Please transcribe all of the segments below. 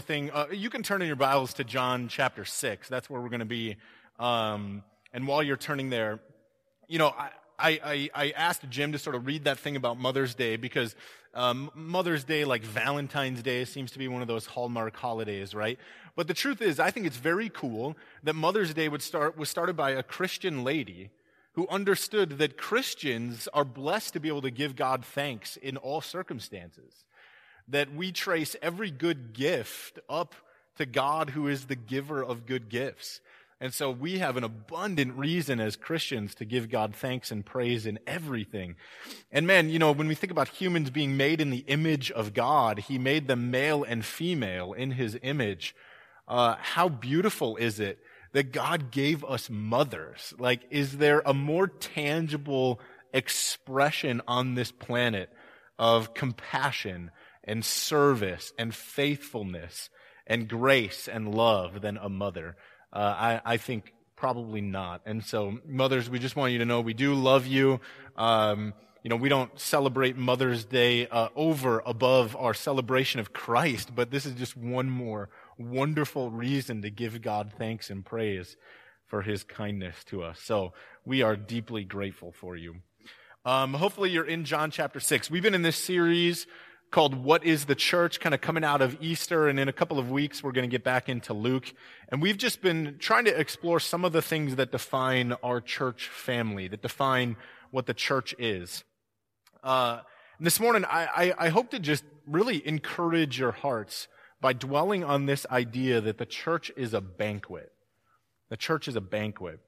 thing. Uh, you can turn in your Bibles to John chapter 6. That's where we're going to be. Um, and while you're turning there, you know, I, I, I, asked Jim to sort of read that thing about Mother's Day because um, Mother's Day, like Valentine's Day, seems to be one of those hallmark holidays, right? But the truth is, I think it's very cool that Mother's Day would start, was started by a Christian lady who understood that Christians are blessed to be able to give God thanks in all circumstances that we trace every good gift up to God who is the giver of good gifts. And so we have an abundant reason as Christians to give God thanks and praise in everything. And man, you know, when we think about humans being made in the image of God, He made them male and female in His image. Uh, how beautiful is it that God gave us mothers? Like, is there a more tangible expression on this planet of compassion and service and faithfulness and grace and love than a mother? Uh, I, I, think probably not. And so, mothers, we just want you to know we do love you. Um, you know, we don't celebrate Mother's Day uh, over above our celebration of Christ, but this is just one more wonderful reason to give God thanks and praise for his kindness to us. So we are deeply grateful for you. Um, hopefully you're in John chapter 6. We've been in this series called What is the Church, kind of coming out of Easter. And in a couple of weeks, we're going to get back into Luke. And we've just been trying to explore some of the things that define our church family, that define what the church is. Uh, this morning, I, I, I hope to just really encourage your hearts by dwelling on this idea that the church is a banquet. The church is a banquet.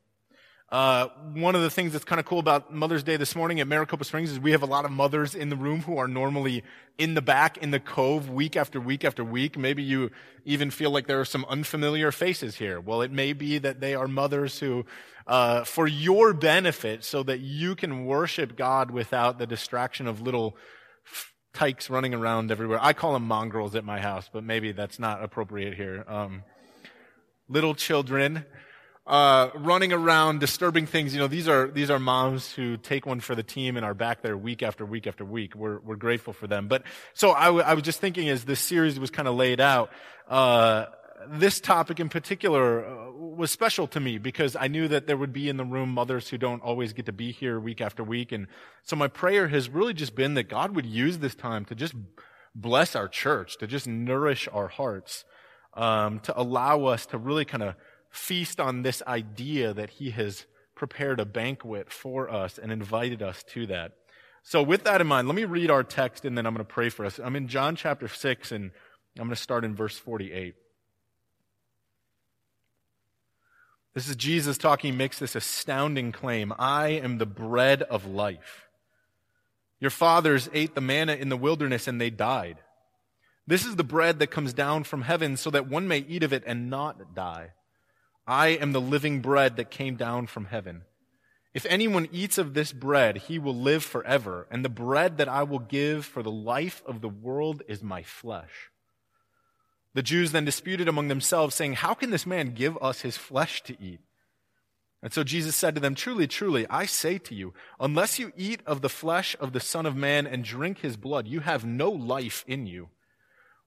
Uh, one of the things that's kind of cool about Mother's Day this morning at Maricopa Springs is we have a lot of mothers in the room who are normally in the back in the cove week after week after week. Maybe you even feel like there are some unfamiliar faces here. Well, it may be that they are mothers who, uh, for your benefit, so that you can worship God without the distraction of little tykes running around everywhere. I call them mongrels at my house, but maybe that's not appropriate here. Um, little children uh, running around, disturbing things. You know, these are these are moms who take one for the team and are back there week after week after week. We're we're grateful for them. But so I, w- I was just thinking as this series was kind of laid out. Uh, this topic in particular uh, was special to me because I knew that there would be in the room mothers who don't always get to be here week after week. And so my prayer has really just been that God would use this time to just bless our church, to just nourish our hearts, um, to allow us to really kind of feast on this idea that he has prepared a banquet for us and invited us to that. So with that in mind, let me read our text and then I'm going to pray for us. I'm in John chapter 6 and I'm going to start in verse 48. This is Jesus talking, makes this astounding claim. I am the bread of life. Your fathers ate the manna in the wilderness and they died. This is the bread that comes down from heaven so that one may eat of it and not die. I am the living bread that came down from heaven. If anyone eats of this bread, he will live forever. And the bread that I will give for the life of the world is my flesh. The Jews then disputed among themselves, saying, How can this man give us his flesh to eat? And so Jesus said to them, Truly, truly, I say to you, unless you eat of the flesh of the Son of Man and drink his blood, you have no life in you.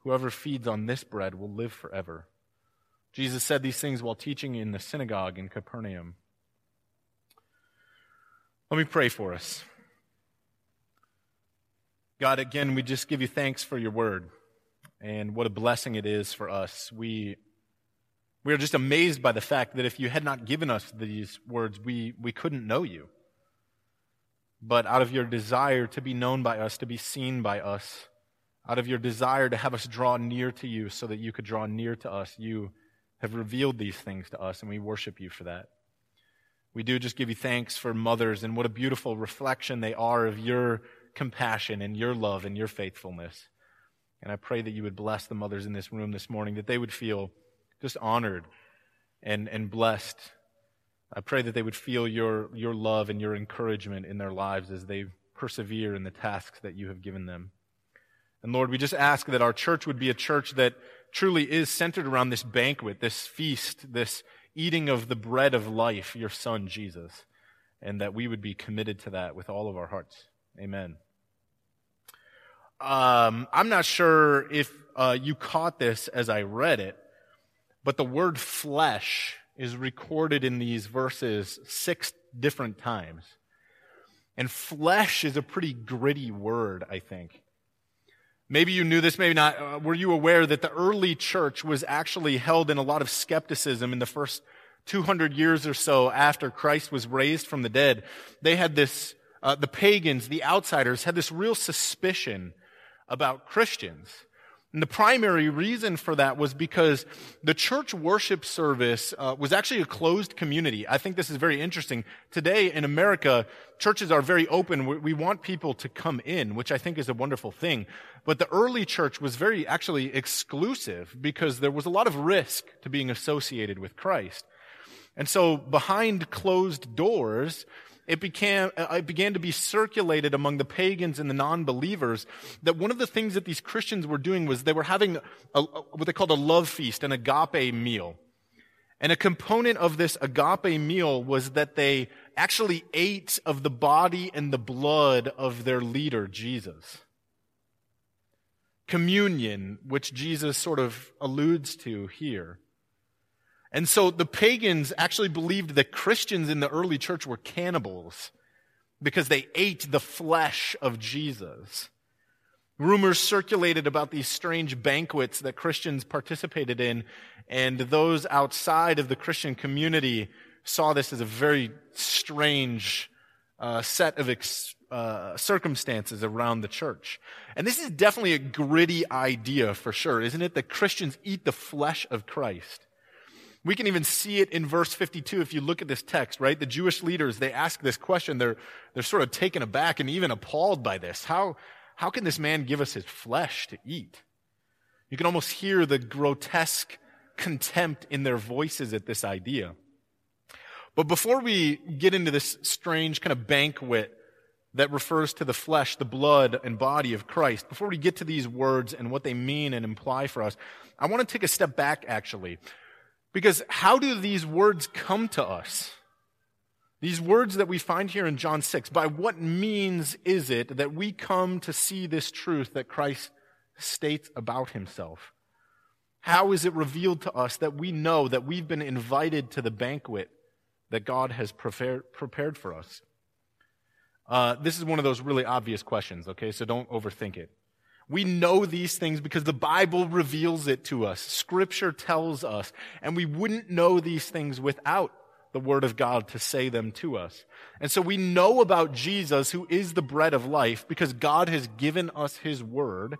Whoever feeds on this bread will live forever. Jesus said these things while teaching in the synagogue in Capernaum. Let me pray for us. God, again, we just give you thanks for your word and what a blessing it is for us. We, we are just amazed by the fact that if you had not given us these words, we, we couldn't know you. But out of your desire to be known by us, to be seen by us, out of your desire to have us draw near to you so that you could draw near to us, you have revealed these things to us, and we worship you for that. We do just give you thanks for mothers and what a beautiful reflection they are of your compassion and your love and your faithfulness. And I pray that you would bless the mothers in this room this morning, that they would feel just honored and, and blessed. I pray that they would feel your, your love and your encouragement in their lives as they persevere in the tasks that you have given them. And Lord, we just ask that our church would be a church that truly is centered around this banquet, this feast, this eating of the bread of life, your son, Jesus, and that we would be committed to that with all of our hearts. Amen. Um, I'm not sure if uh, you caught this as I read it, but the word flesh is recorded in these verses six different times. And flesh is a pretty gritty word, I think. Maybe you knew this, maybe not. Uh, were you aware that the early church was actually held in a lot of skepticism in the first 200 years or so after Christ was raised from the dead? They had this, uh, the pagans, the outsiders, had this real suspicion about Christians. And the primary reason for that was because the church worship service uh, was actually a closed community. I think this is very interesting. Today in America, churches are very open. We, we want people to come in, which I think is a wonderful thing. But the early church was very actually exclusive because there was a lot of risk to being associated with Christ. And so behind closed doors, it began, uh, it began to be circulated among the pagans and the non-believers that one of the things that these Christians were doing was they were having a, what they called a love feast, an agape meal. And a component of this agape meal was that they actually ate of the body and the blood of their leader, Jesus. Communion, which Jesus sort of alludes to here. And so the pagans actually believed that Christians in the early church were cannibals because they ate the flesh of Jesus. Rumors circulated about these strange banquets that Christians participated in, and those outside of the Christian community saw this as a very strange uh, set of ex- uh, circumstances around the church. And this is definitely a gritty idea for sure, isn't it? That Christians eat the flesh of Christ. We can even see it in verse 52 if you look at this text, right? The Jewish leaders, they ask this question. They're, they're sort of taken aback and even appalled by this. How, how can this man give us his flesh to eat? You can almost hear the grotesque contempt in their voices at this idea. But before we get into this strange kind of banquet that refers to the flesh, the blood, and body of Christ, before we get to these words and what they mean and imply for us, I want to take a step back actually because how do these words come to us? These words that we find here in John 6, by what means is it that we come to see this truth that Christ states about himself? How is it revealed to us that we know that we've been invited to the banquet that God has prepared, for us? Uh, this is one of those really obvious questions, okay? So don't overthink it. We know these things because the Bible reveals it to us. Scripture tells us. And we wouldn't know these things without the Word of God to say them to us. And so we know about Jesus, who is the bread of life, because God has given us His Word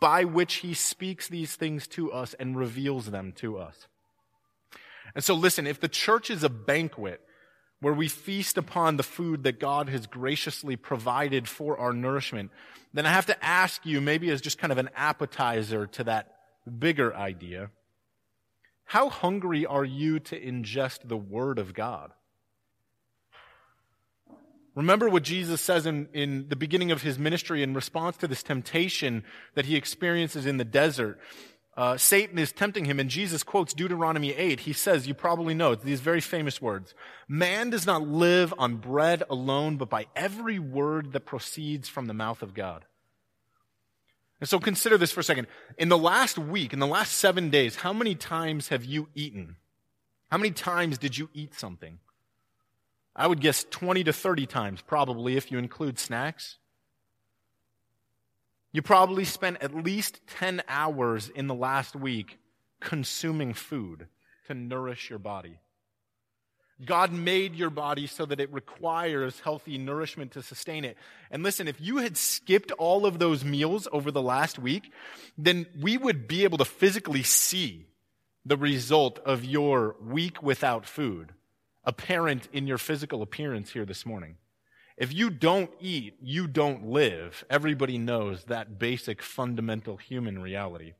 by which He speaks these things to us and reveals them to us. And so listen, if the church is a banquet, where we feast upon the food that God has graciously provided for our nourishment, then I have to ask you, maybe as just kind of an appetizer to that bigger idea, how hungry are you to ingest the Word of God? Remember what Jesus says in, in the beginning of his ministry in response to this temptation that he experiences in the desert uh, Satan is tempting him, and Jesus quotes Deuteronomy 8. He says, you probably know, these very famous words Man does not live on bread alone, but by every word that proceeds from the mouth of God. And so consider this for a second. In the last week, in the last seven days, how many times have you eaten? How many times did you eat something? I would guess 20 to 30 times, probably, if you include snacks. You probably spent at least 10 hours in the last week consuming food to nourish your body. God made your body so that it requires healthy nourishment to sustain it. And listen, if you had skipped all of those meals over the last week, then we would be able to physically see the result of your week without food apparent in your physical appearance here this morning. If you don't eat, you don't live. Everybody knows that basic fundamental human reality.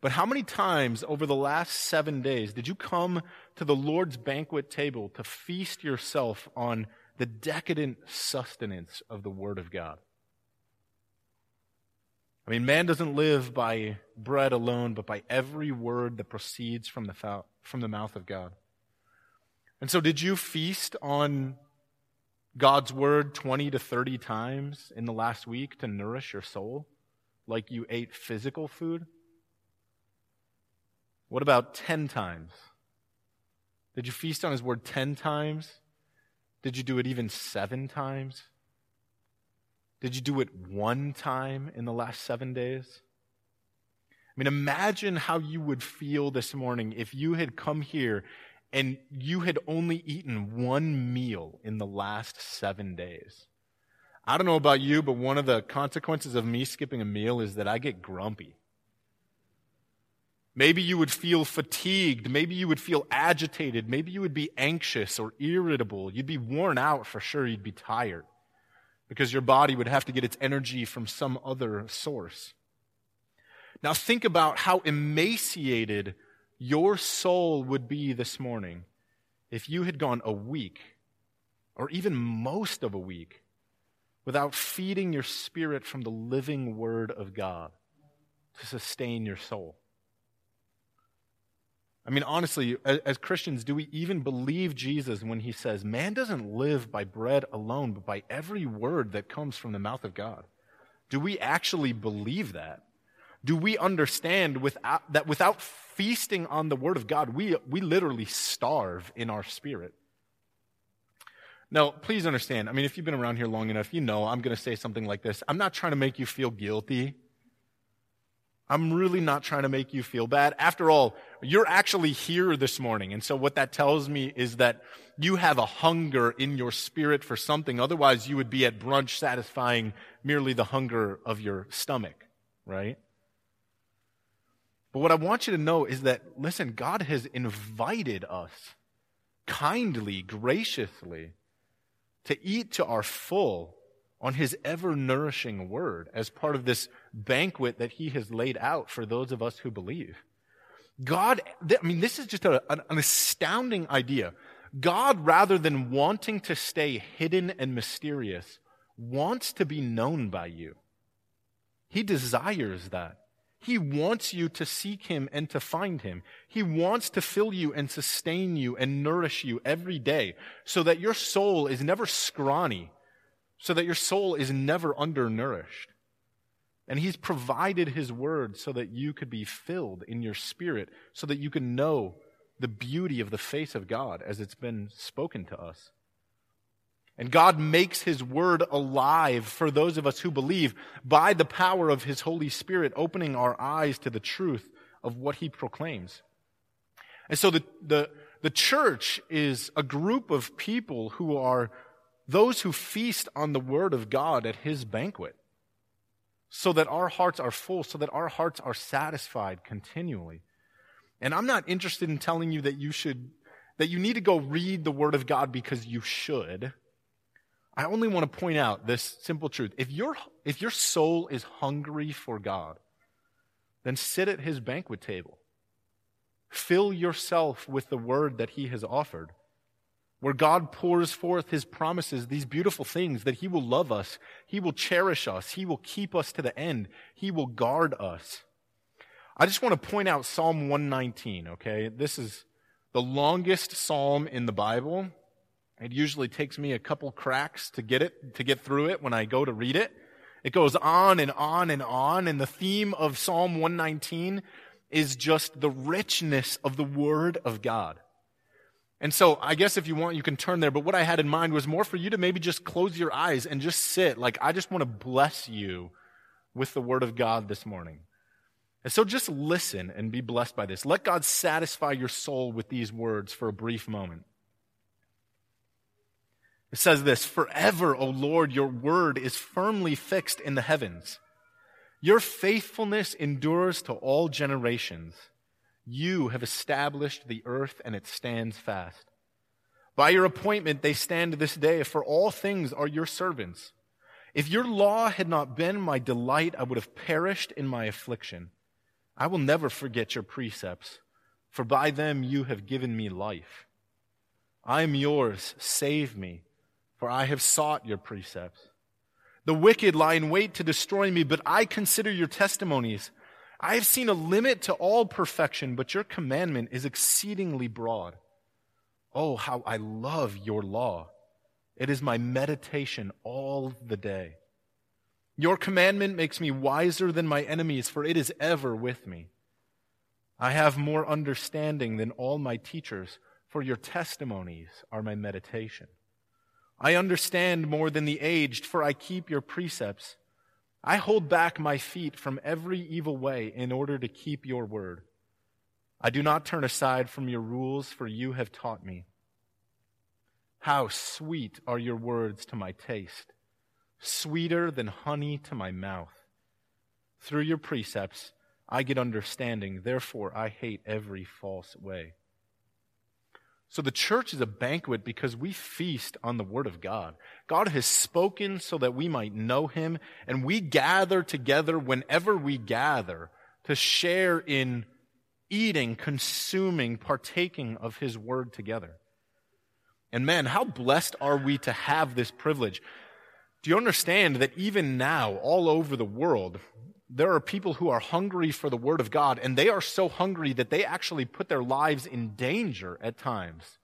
But how many times over the last seven days did you come to the Lord's banquet table to feast yourself on the decadent sustenance of the Word of God? I mean, man doesn't live by bread alone, but by every word that proceeds from the, from the mouth of God. And so, did you feast on God's word 20 to 30 times in the last week to nourish your soul like you ate physical food? What about 10 times? Did you feast on his word 10 times? Did you do it even seven times? Did you do it one time in the last seven days? I mean, imagine how you would feel this morning if you had come here and you had only eaten one meal in the last seven days. I don't know about you, but one of the consequences of me skipping a meal is that I get grumpy. Maybe you would feel fatigued. Maybe you would feel agitated. Maybe you would be anxious or irritable. You'd be worn out for sure. You'd be tired because your body would have to get its energy from some other source. Now think about how emaciated your soul would be this morning if you had gone a week or even most of a week without feeding your spirit from the living word of God to sustain your soul. I mean, honestly, as Christians, do we even believe Jesus when he says, Man doesn't live by bread alone, but by every word that comes from the mouth of God? Do we actually believe that? Do we understand without, that without feasting on the word of God, we, we literally starve in our spirit? Now, please understand. I mean, if you've been around here long enough, you know I'm going to say something like this. I'm not trying to make you feel guilty I'm really not trying to make you feel bad. After all, you're actually here this morning. And so what that tells me is that you have a hunger in your spirit for something. Otherwise, you would be at brunch satisfying merely the hunger of your stomach, right? But what I want you to know is that, listen, God has invited us kindly, graciously to eat to our full on his ever nourishing word as part of this banquet that he has laid out for those of us who believe. God, I mean, this is just a, an, an astounding idea. God, rather than wanting to stay hidden and mysterious, wants to be known by you. He desires that. He wants you to seek him and to find him. He wants to fill you and sustain you and nourish you every day so that your soul is never scrawny so that your soul is never undernourished. And He's provided His word so that you could be filled in your spirit, so that you can know the beauty of the face of God as it's been spoken to us. And God makes His word alive for those of us who believe by the power of His Holy Spirit, opening our eyes to the truth of what He proclaims. And so the, the, the church is a group of people who are those who feast on the word of God at his banquet, so that our hearts are full, so that our hearts are satisfied continually. And I'm not interested in telling you that you should, that you need to go read the word of God because you should. I only want to point out this simple truth. If your, if your soul is hungry for God, then sit at his banquet table. Fill yourself with the word that he has offered where God pours forth his promises, these beautiful things that he will love us, he will cherish us, he will keep us to the end, he will guard us. I just want to point out Psalm 119, okay? This is the longest psalm in the Bible. It usually takes me a couple cracks to get it, to get through it when I go to read it. It goes on and on and on, and the theme of Psalm 119 is just the richness of the Word of God. And so I guess if you want, you can turn there. But what I had in mind was more for you to maybe just close your eyes and just sit. Like, I just want to bless you with the word of God this morning. And so just listen and be blessed by this. Let God satisfy your soul with these words for a brief moment. It says this Forever, O Lord, your word is firmly fixed in the heavens. Your faithfulness endures to all generations. You have established the earth and it stands fast. By your appointment, they stand this day, for all things are your servants. If your law had not been my delight, I would have perished in my affliction. I will never forget your precepts, for by them you have given me life. I am yours, save me, for I have sought your precepts. The wicked lie in wait to destroy me, but I consider your testimonies. I have seen a limit to all perfection, but your commandment is exceedingly broad. Oh, how I love your law. It is my meditation all the day. Your commandment makes me wiser than my enemies, for it is ever with me. I have more understanding than all my teachers, for your testimonies are my meditation. I understand more than the aged, for I keep your precepts. I hold back my feet from every evil way in order to keep your word. I do not turn aside from your rules, for you have taught me. How sweet are your words to my taste, sweeter than honey to my mouth. Through your precepts, I get understanding, therefore I hate every false way. So the church is a banquet because we feast on the Word of God. God has spoken so that we might know Him, and we gather together whenever we gather to share in eating, consuming, partaking of His Word together. And man, how blessed are we to have this privilege? Do you understand that even now, all over the world, there are people who are hungry for the Word of God, and they are so hungry that they actually put their lives in danger at times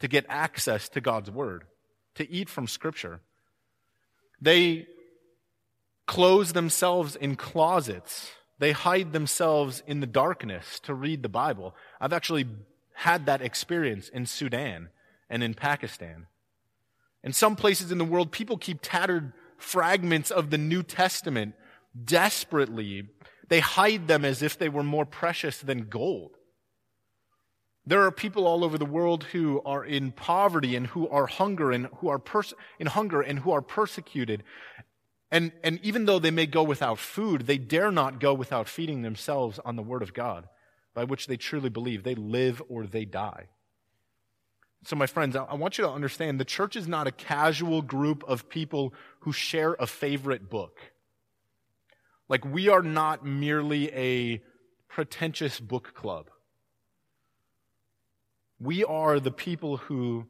to get access to God's Word, to eat from Scripture. They close themselves in closets. They hide themselves in the darkness to read the Bible. I've actually had that experience in Sudan and in Pakistan. In some places in the world, people keep tattered fragments of the New Testament desperately. They hide them as if they were more precious than gold. There are people all over the world who are in poverty and who are hunger and who are pers- in hunger and who are persecuted. And, and even though they may go without food, they dare not go without feeding themselves on the Word of God, by which they truly believe they live or they die. So, my friends, I want you to understand the church is not a casual group of people who share a favorite book. Like, we are not merely a pretentious book club. We are the people who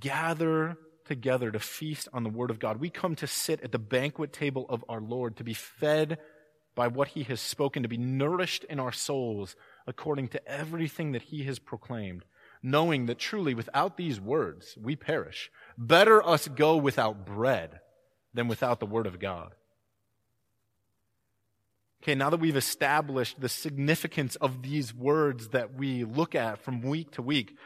gather together to feast on the Word of God. We come to sit at the banquet table of our Lord, to be fed by what He has spoken, to be nourished in our souls according to everything that He has proclaimed, knowing that truly without these words we perish. Better us go without bread than without the Word of God. Okay, now that we've established the significance of these words that we look at from week to week,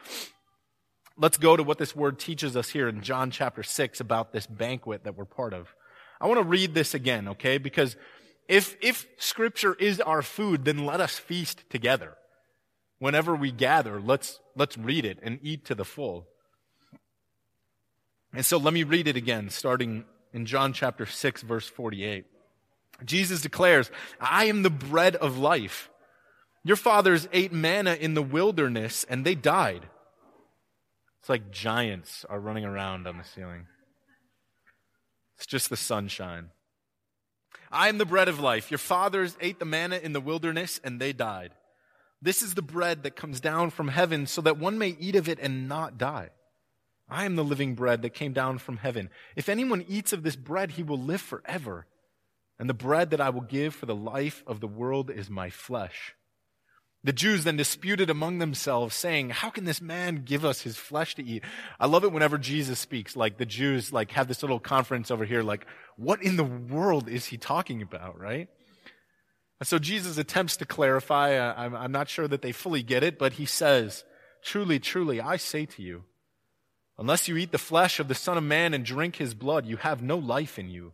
let's go to what this word teaches us here in John chapter 6 about this banquet that we're part of. I want to read this again, okay? Because if, if scripture is our food, then let us feast together. Whenever we gather, let's, let's read it and eat to the full. And so let me read it again, starting in John chapter 6, verse 48. Jesus declares, I am the bread of life. Your fathers ate manna in the wilderness and they died. It's like giants are running around on the ceiling. It's just the sunshine. I am the bread of life. Your fathers ate the manna in the wilderness and they died. This is the bread that comes down from heaven so that one may eat of it and not die. I am the living bread that came down from heaven. If anyone eats of this bread, he will live forever. And the bread that I will give for the life of the world is my flesh. The Jews then disputed among themselves, saying, How can this man give us his flesh to eat? I love it whenever Jesus speaks. Like the Jews like have this little conference over here, like, what in the world is he talking about, right? And so Jesus attempts to clarify. Uh, I'm, I'm not sure that they fully get it, but he says, Truly, truly, I say to you, unless you eat the flesh of the Son of Man and drink his blood, you have no life in you.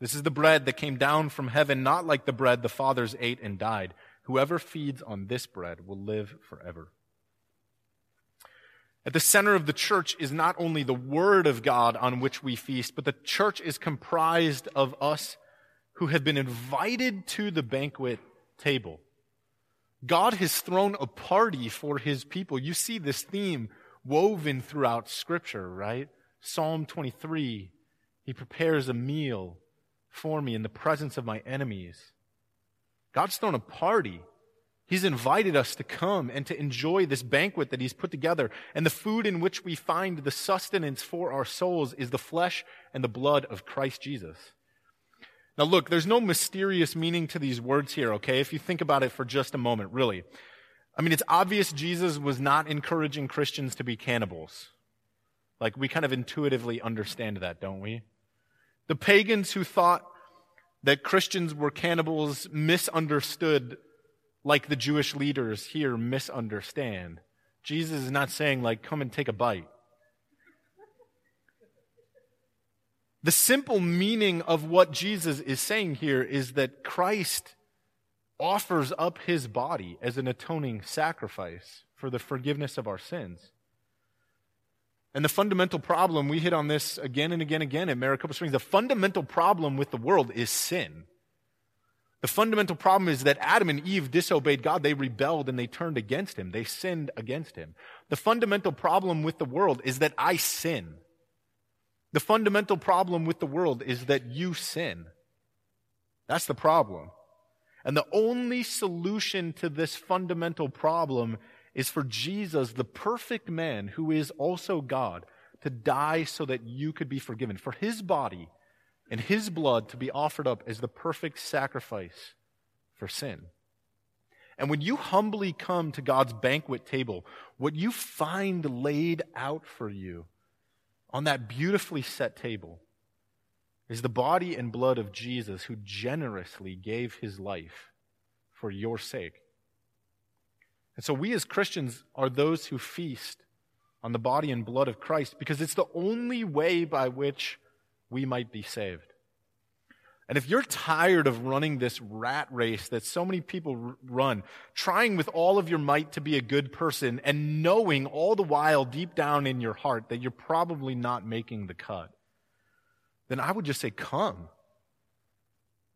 This is the bread that came down from heaven, not like the bread the fathers ate and died. Whoever feeds on this bread will live forever. At the center of the church is not only the Word of God on which we feast, but the church is comprised of us who have been invited to the banquet table. God has thrown a party for his people. You see this theme woven throughout Scripture, right? Psalm 23 He prepares a meal for me in the presence of my enemies. God's thrown a party. He's invited us to come and to enjoy this banquet that He's put together. And the food in which we find the sustenance for our souls is the flesh and the blood of Christ Jesus. Now, look, there's no mysterious meaning to these words here, okay? If you think about it for just a moment, really. I mean, it's obvious Jesus was not encouraging Christians to be cannibals. Like, we kind of intuitively understand that, don't we? The pagans who thought that Christians were cannibals misunderstood like the Jewish leaders here misunderstand. Jesus is not saying, like, come and take a bite. The simple meaning of what Jesus is saying here is that Christ offers up his body as an atoning sacrifice for the forgiveness of our sins. And the fundamental problem, we hit on this again and again and again at Maricopa Springs, the fundamental problem with the world is sin. The fundamental problem is that Adam and Eve disobeyed God. They rebelled and they turned against him. They sinned against him. The fundamental problem with the world is that I sin. The fundamental problem with the world is that you sin. That's the problem. And the only solution to this fundamental problem is for Jesus, the perfect man who is also God, to die so that you could be forgiven. For his body and his blood to be offered up as the perfect sacrifice for sin. And when you humbly come to God's banquet table, what you find laid out for you on that beautifully set table is the body and blood of Jesus who generously gave his life for your sake. And so we as Christians are those who feast on the body and blood of Christ because it's the only way by which we might be saved. And if you're tired of running this rat race that so many people run, trying with all of your might to be a good person and knowing all the while deep down in your heart that you're probably not making the cut, then I would just say, come.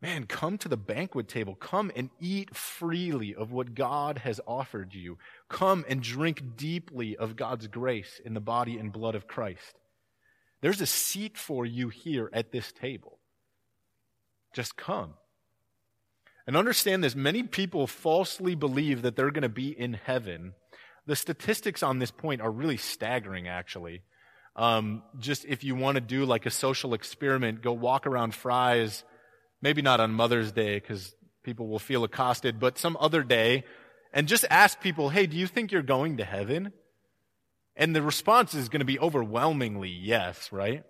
Man, come to the banquet table. Come and eat freely of what God has offered you. Come and drink deeply of God's grace in the body and blood of Christ. There's a seat for you here at this table. Just come. And understand this many people falsely believe that they're going to be in heaven. The statistics on this point are really staggering, actually. Um, just if you want to do like a social experiment, go walk around Fry's, maybe not on Mother's Day because people will feel accosted, but some other day, and just ask people, hey, do you think you're going to heaven? And the response is going to be overwhelmingly yes, right?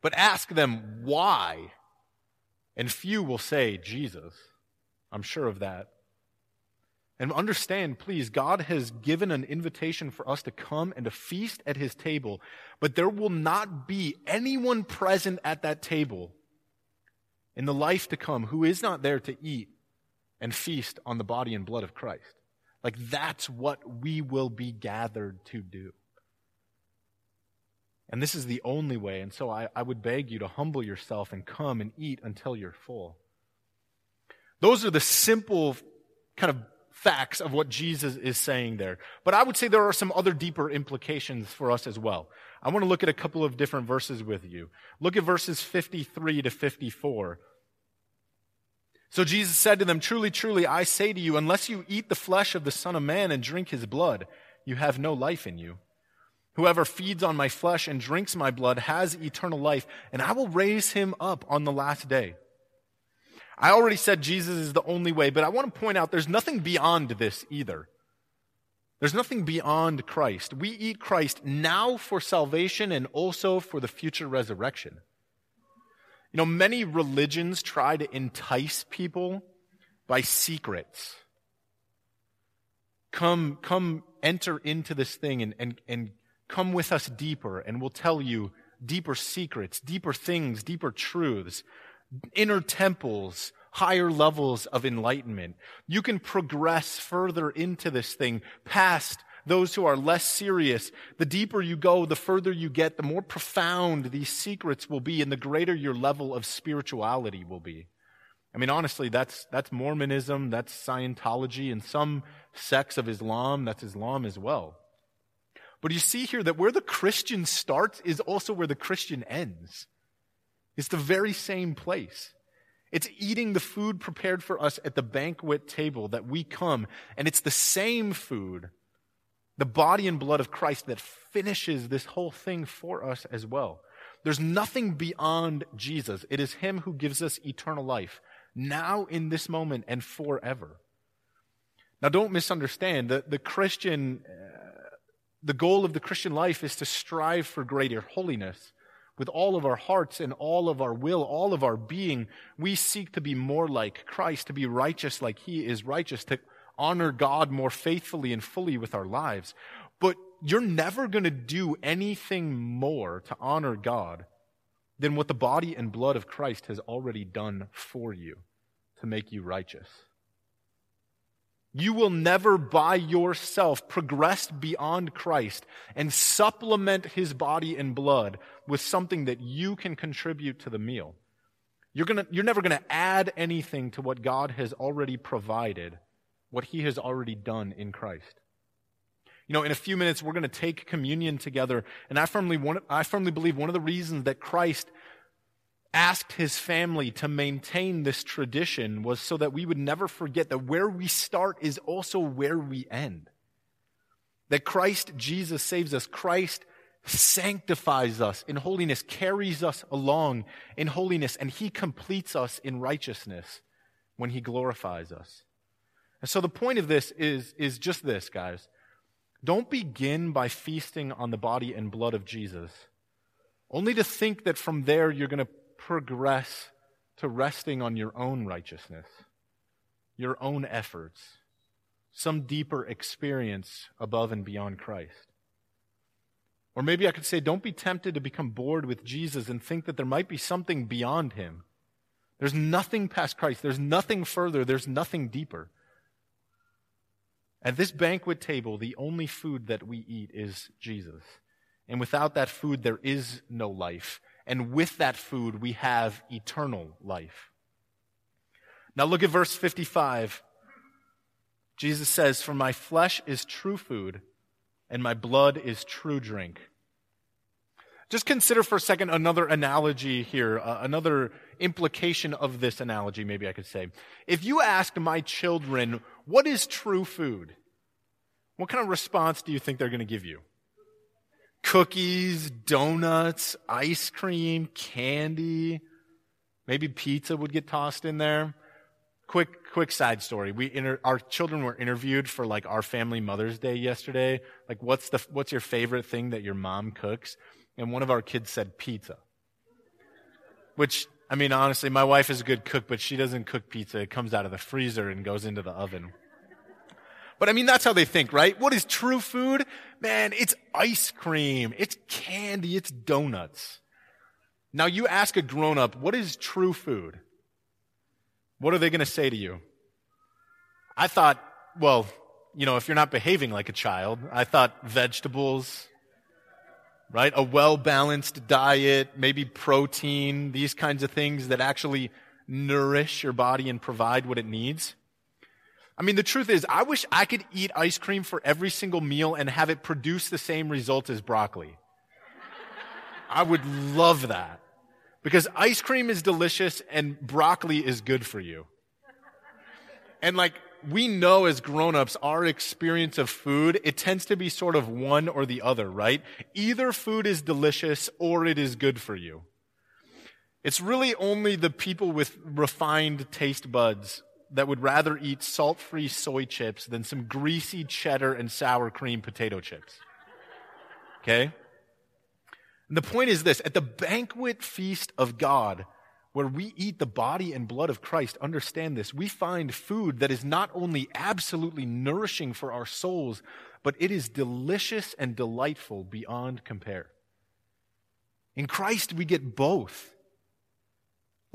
But ask them why. And few will say, Jesus. I'm sure of that. And understand, please, God has given an invitation for us to come and to feast at his table, but there will not be anyone present at that table in the life to come who is not there to eat and feast on the body and blood of Christ. Like that's what we will be gathered to do. And this is the only way. And so I, I would beg you to humble yourself and come and eat until you're full. Those are the simple kind of facts of what Jesus is saying there. But I would say there are some other deeper implications for us as well. I want to look at a couple of different verses with you. Look at verses 53 to 54. So Jesus said to them, Truly, truly, I say to you, unless you eat the flesh of the Son of Man and drink his blood, you have no life in you. Whoever feeds on my flesh and drinks my blood has eternal life, and I will raise him up on the last day. I already said Jesus is the only way, but I want to point out there's nothing beyond this either. There's nothing beyond Christ. We eat Christ now for salvation and also for the future resurrection. You know, many religions try to entice people by secrets. Come, come enter into this thing and, and, and Come with us deeper, and we'll tell you deeper secrets, deeper things, deeper truths, inner temples, higher levels of enlightenment. You can progress further into this thing past those who are less serious. The deeper you go, the further you get, the more profound these secrets will be and the greater your level of spirituality will be. I mean, honestly, that's, that's Mormonism, that's Scientology, and some sects of Islam, that's Islam as well. But you see here that where the Christian starts is also where the Christian ends. It's the very same place. It's eating the food prepared for us at the banquet table that we come, and it's the same food, the body and blood of Christ, that finishes this whole thing for us as well. There's nothing beyond Jesus. It is Him who gives us eternal life now in this moment and forever. Now, don't misunderstand. The, the Christian, uh, the goal of the Christian life is to strive for greater holiness. With all of our hearts and all of our will, all of our being, we seek to be more like Christ, to be righteous like He is righteous, to honor God more faithfully and fully with our lives. But you're never going to do anything more to honor God than what the body and blood of Christ has already done for you to make you righteous. You will never by yourself progress beyond Christ and supplement his body and blood with something that you can contribute to the meal. You're, gonna, you're never going to add anything to what God has already provided, what he has already done in Christ. You know, in a few minutes, we're going to take communion together. And I firmly, want, I firmly believe one of the reasons that Christ asked his family to maintain this tradition was so that we would never forget that where we start is also where we end. That Christ Jesus saves us. Christ sanctifies us in holiness, carries us along in holiness, and he completes us in righteousness when he glorifies us. And so the point of this is, is just this, guys. Don't begin by feasting on the body and blood of Jesus, only to think that from there you're going to progress to resting on your own righteousness, your own efforts, some deeper experience above and beyond Christ. Or maybe I could say, don't be tempted to become bored with Jesus and think that there might be something beyond him. There's nothing past Christ. There's nothing further. There's nothing deeper. At this banquet table, the only food that we eat is Jesus. And without that food, there is no life. And with that food, we have eternal life. Now look at verse 55. Jesus says, For my flesh is true food, and my blood is true drink. Just consider for a second another analogy here, uh, another implication of this analogy, maybe I could say. If you asked my children, what is true food? What kind of response do you think they're going to give you? Cookies, donuts, ice cream, candy, maybe pizza would get tossed in there. Quick, quick side story. We inter- our children were interviewed for like our family Mother's Day yesterday. Like, what's the, what's your favorite thing that your mom cooks? And one of our kids said pizza. Which, I mean, honestly, my wife is a good cook, but she doesn't cook pizza. It comes out of the freezer and goes into the oven. But I mean, that's how they think, right? What is true food? Man, it's ice cream. It's candy. It's donuts. Now you ask a grown up, what is true food? What are they going to say to you? I thought, well, you know, if you're not behaving like a child, I thought vegetables, right? A well balanced diet, maybe protein, these kinds of things that actually nourish your body and provide what it needs. I mean, the truth is, I wish I could eat ice cream for every single meal and have it produce the same result as broccoli. I would love that. Because ice cream is delicious and broccoli is good for you. And like, we know as grown-ups, our experience of food, it tends to be sort of one or the other, right? Either food is delicious or it is good for you. It's really only the people with refined taste buds that would rather eat salt free soy chips than some greasy cheddar and sour cream potato chips. Okay? And the point is this at the banquet feast of God, where we eat the body and blood of Christ, understand this. We find food that is not only absolutely nourishing for our souls, but it is delicious and delightful beyond compare. In Christ, we get both.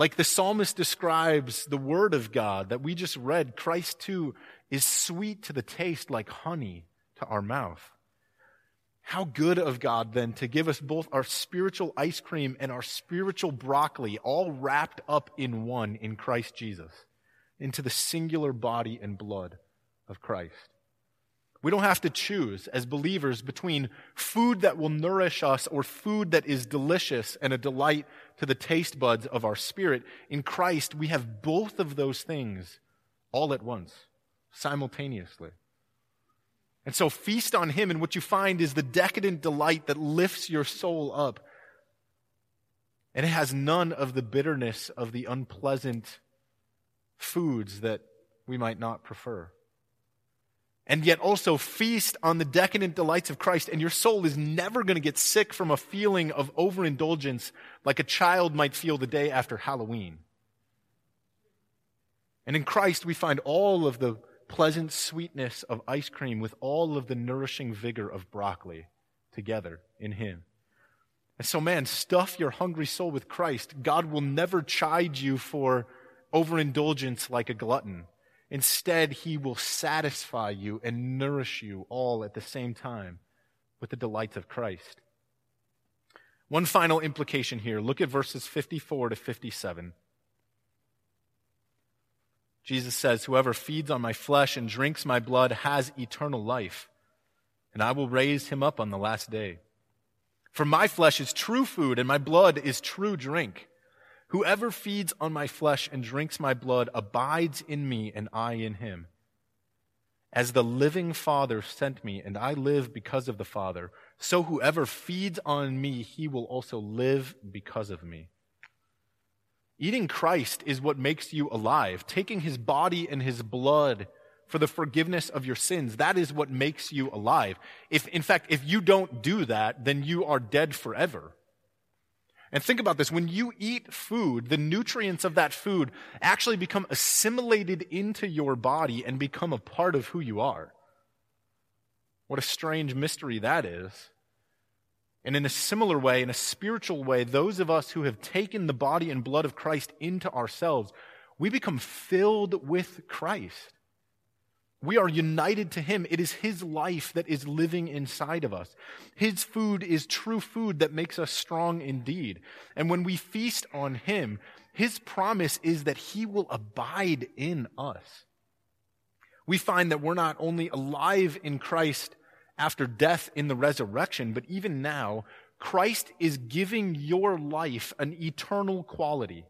Like the psalmist describes the word of God that we just read, Christ too is sweet to the taste like honey to our mouth. How good of God then to give us both our spiritual ice cream and our spiritual broccoli all wrapped up in one in Christ Jesus, into the singular body and blood of Christ. We don't have to choose as believers between food that will nourish us or food that is delicious and a delight to the taste buds of our spirit. In Christ, we have both of those things all at once, simultaneously. And so feast on Him, and what you find is the decadent delight that lifts your soul up. And it has none of the bitterness of the unpleasant foods that we might not prefer and yet also feast on the decadent delights of Christ. And your soul is never going to get sick from a feeling of overindulgence like a child might feel the day after Halloween. And in Christ, we find all of the pleasant sweetness of ice cream with all of the nourishing vigor of broccoli together in Him. And so, man, stuff your hungry soul with Christ. God will never chide you for overindulgence like a glutton. Instead, he will satisfy you and nourish you all at the same time with the delights of Christ. One final implication here. Look at verses 54 to 57. Jesus says, Whoever feeds on my flesh and drinks my blood has eternal life, and I will raise him up on the last day. For my flesh is true food, and my blood is true drink. Whoever feeds on my flesh and drinks my blood abides in me, and I in him. As the living Father sent me, and I live because of the Father, so whoever feeds on me, he will also live because of me. Eating Christ is what makes you alive. Taking his body and his blood for the forgiveness of your sins, that is what makes you alive. If, in fact, if you don't do that, then you are dead forever. And think about this. When you eat food, the nutrients of that food actually become assimilated into your body and become a part of who you are. What a strange mystery that is. And in a similar way, in a spiritual way, those of us who have taken the body and blood of Christ into ourselves, we become filled with Christ. We are united to Him. It is His life that is living inside of us. His food is true food that makes us strong indeed. And when we feast on Him, His promise is that He will abide in us. We find that we're not only alive in Christ after death in the resurrection, but even now, Christ is giving your life an eternal quality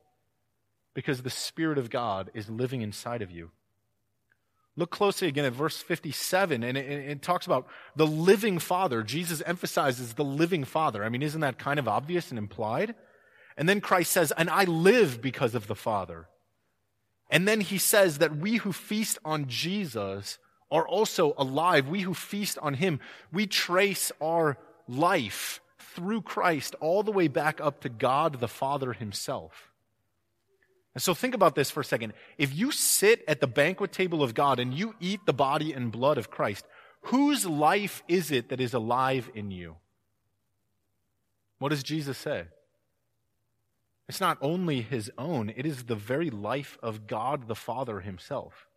because the Spirit of God is living inside of you. Look closely again at verse 57, and it, it, talks about the living Father. Jesus emphasizes the living Father. I mean, isn't that kind of obvious and implied? And then Christ says, And I live because of the Father. And then he says that we who feast on Jesus are also alive. We who feast on him, we trace our life through Christ all the way back up to God the Father himself. And so think about this for a second. If you sit at the banquet table of God and you eat the body and blood of Christ, whose life is it that is alive in you? What does Jesus say? It's not only his own, it is the very life of God the Father himself.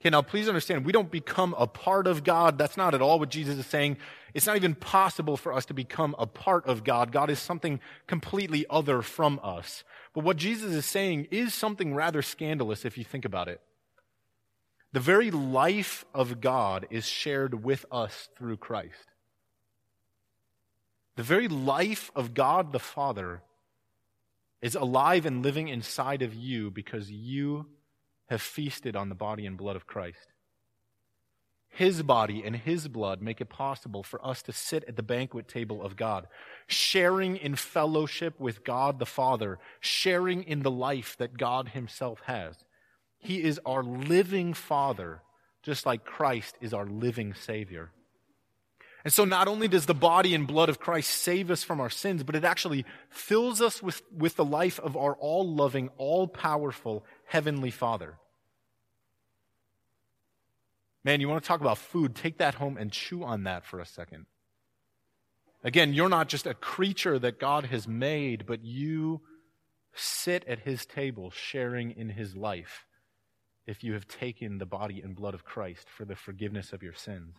Okay, now please understand, we don't become a part of God. That's not at all what Jesus is saying. It's not even possible for us to become a part of God. God is something completely other from us. But what Jesus is saying is something rather scandalous if you think about it. The very life of God is shared with us through Christ. The very life of God the Father is alive and living inside of you because you have feasted on the body and blood of Christ. His body and His blood make it possible for us to sit at the banquet table of God, sharing in fellowship with God the Father, sharing in the life that God Himself has. He is our living Father, just like Christ is our living Savior. And so not only does the body and blood of Christ save us from our sins, but it actually fills us with, with the life of our all loving, all powerful Heavenly Father. Man, you want to talk about food? Take that home and chew on that for a second. Again, you're not just a creature that God has made, but you sit at his table sharing in his life if you have taken the body and blood of Christ for the forgiveness of your sins.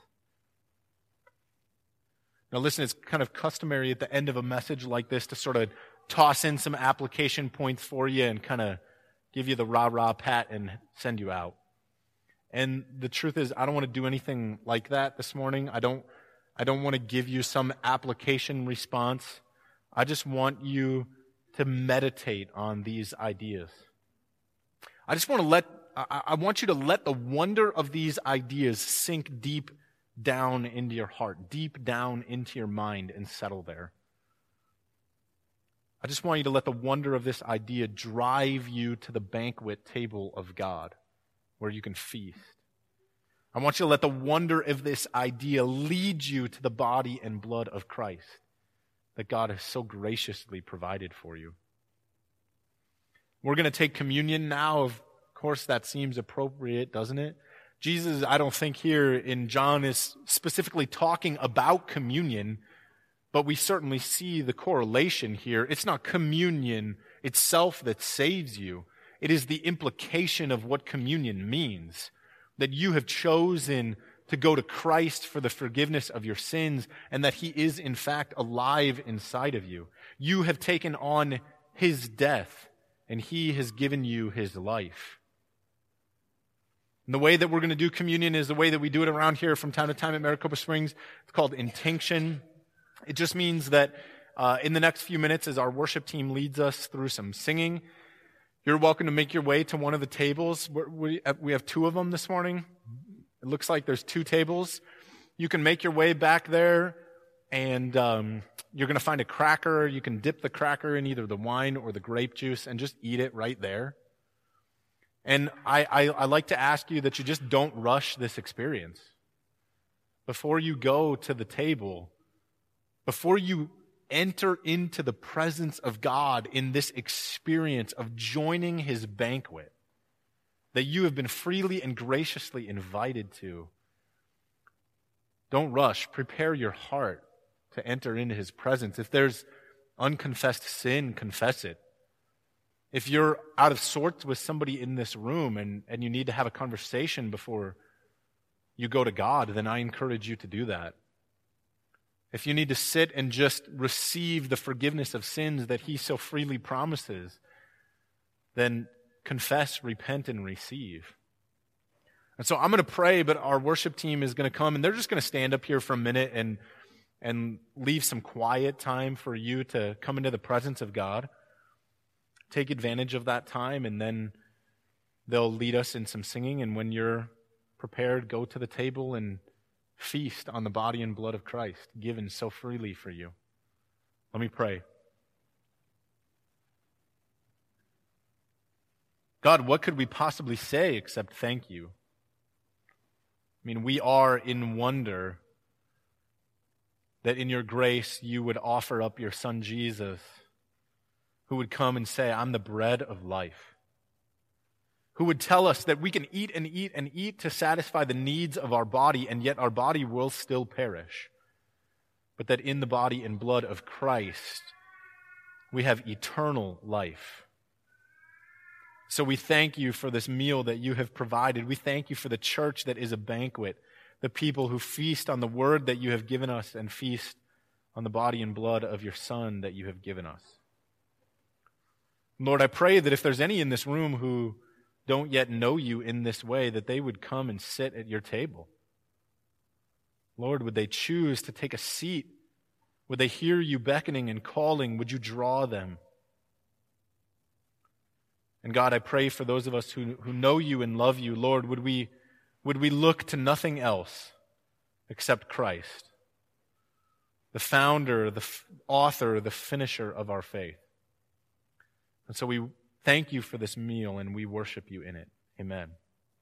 Now, listen, it's kind of customary at the end of a message like this to sort of toss in some application points for you and kind of give you the rah rah pat and send you out. And the truth is, I don't want to do anything like that this morning. I don't I don't want to give you some application response. I just want you to meditate on these ideas. I just want to let, I, I want you to let the wonder of these ideas sink deep down into your heart, deep down into your mind, and settle there. I just want you to let the wonder of this idea drive you to the banquet table of God where you can feast. I want you to let the wonder of this idea lead you to the body and blood of Christ that God has so graciously provided for you. We're going to take communion now. Of course, that seems appropriate, doesn't it? Jesus, I don't think here in John is specifically talking about communion, but we certainly see the correlation here. It's not communion itself that saves you. It is the implication of what communion means that you have chosen to go to Christ for the forgiveness of your sins and that he is in fact alive inside of you. You have taken on his death and he has given you his life. And the way that we're going to do communion is the way that we do it around here from time to time at Maricopa Springs. It's called intinction. It just means that uh, in the next few minutes, as our worship team leads us through some singing, you're welcome to make your way to one of the tables. We have two of them this morning. It looks like there's two tables. You can make your way back there, and um, you're going to find a cracker. You can dip the cracker in either the wine or the grape juice and just eat it right there. And I, I, I like to ask you that you just don't rush this experience. Before you go to the table, before you enter into the presence of God in this experience of joining his banquet that you have been freely and graciously invited to. Don't rush. Prepare your heart to enter into his presence. If there's unconfessed sin, confess it. If you're out of sorts with somebody in this room and, and you need to have a conversation before you go to God, then I encourage you to do that if you need to sit and just receive the forgiveness of sins that He so freely promises, then confess, repent, and receive. And so I'm going to pray, but our worship team is going to come and they're just going to stand up here for a minute and, and leave some quiet time for you to come into the presence of God. Take advantage of that time and then they'll lead us in some singing. And when you're prepared, go to the table and feast on the body and blood of Christ given so freely for you. Let me pray. God, what could we possibly say except thank you? I mean, we are in wonder that in your grace you would offer up your son Jesus, who would come and say, I'm the bread of life who would tell us that we can eat and eat and eat to satisfy the needs of our body, and yet our body will still perish. But that in the body and blood of Christ, we have eternal life. So we thank you for this meal that you have provided. We thank you for the church that is a banquet, the people who feast on the word that you have given us and feast on the body and blood of your Son that you have given us. Lord, I pray that if there's any in this room who don't yet know you in this way, that they would come and sit at your table. Lord, would they choose to take a seat? Would they hear you beckoning and calling? Would you draw them? And God, I pray for those of us who, who know you and love you, Lord, would we, would we look to nothing else except Christ, the founder, the f- author, the finisher of our faith. And so we Thank you for this meal, and we worship you in it. Amen.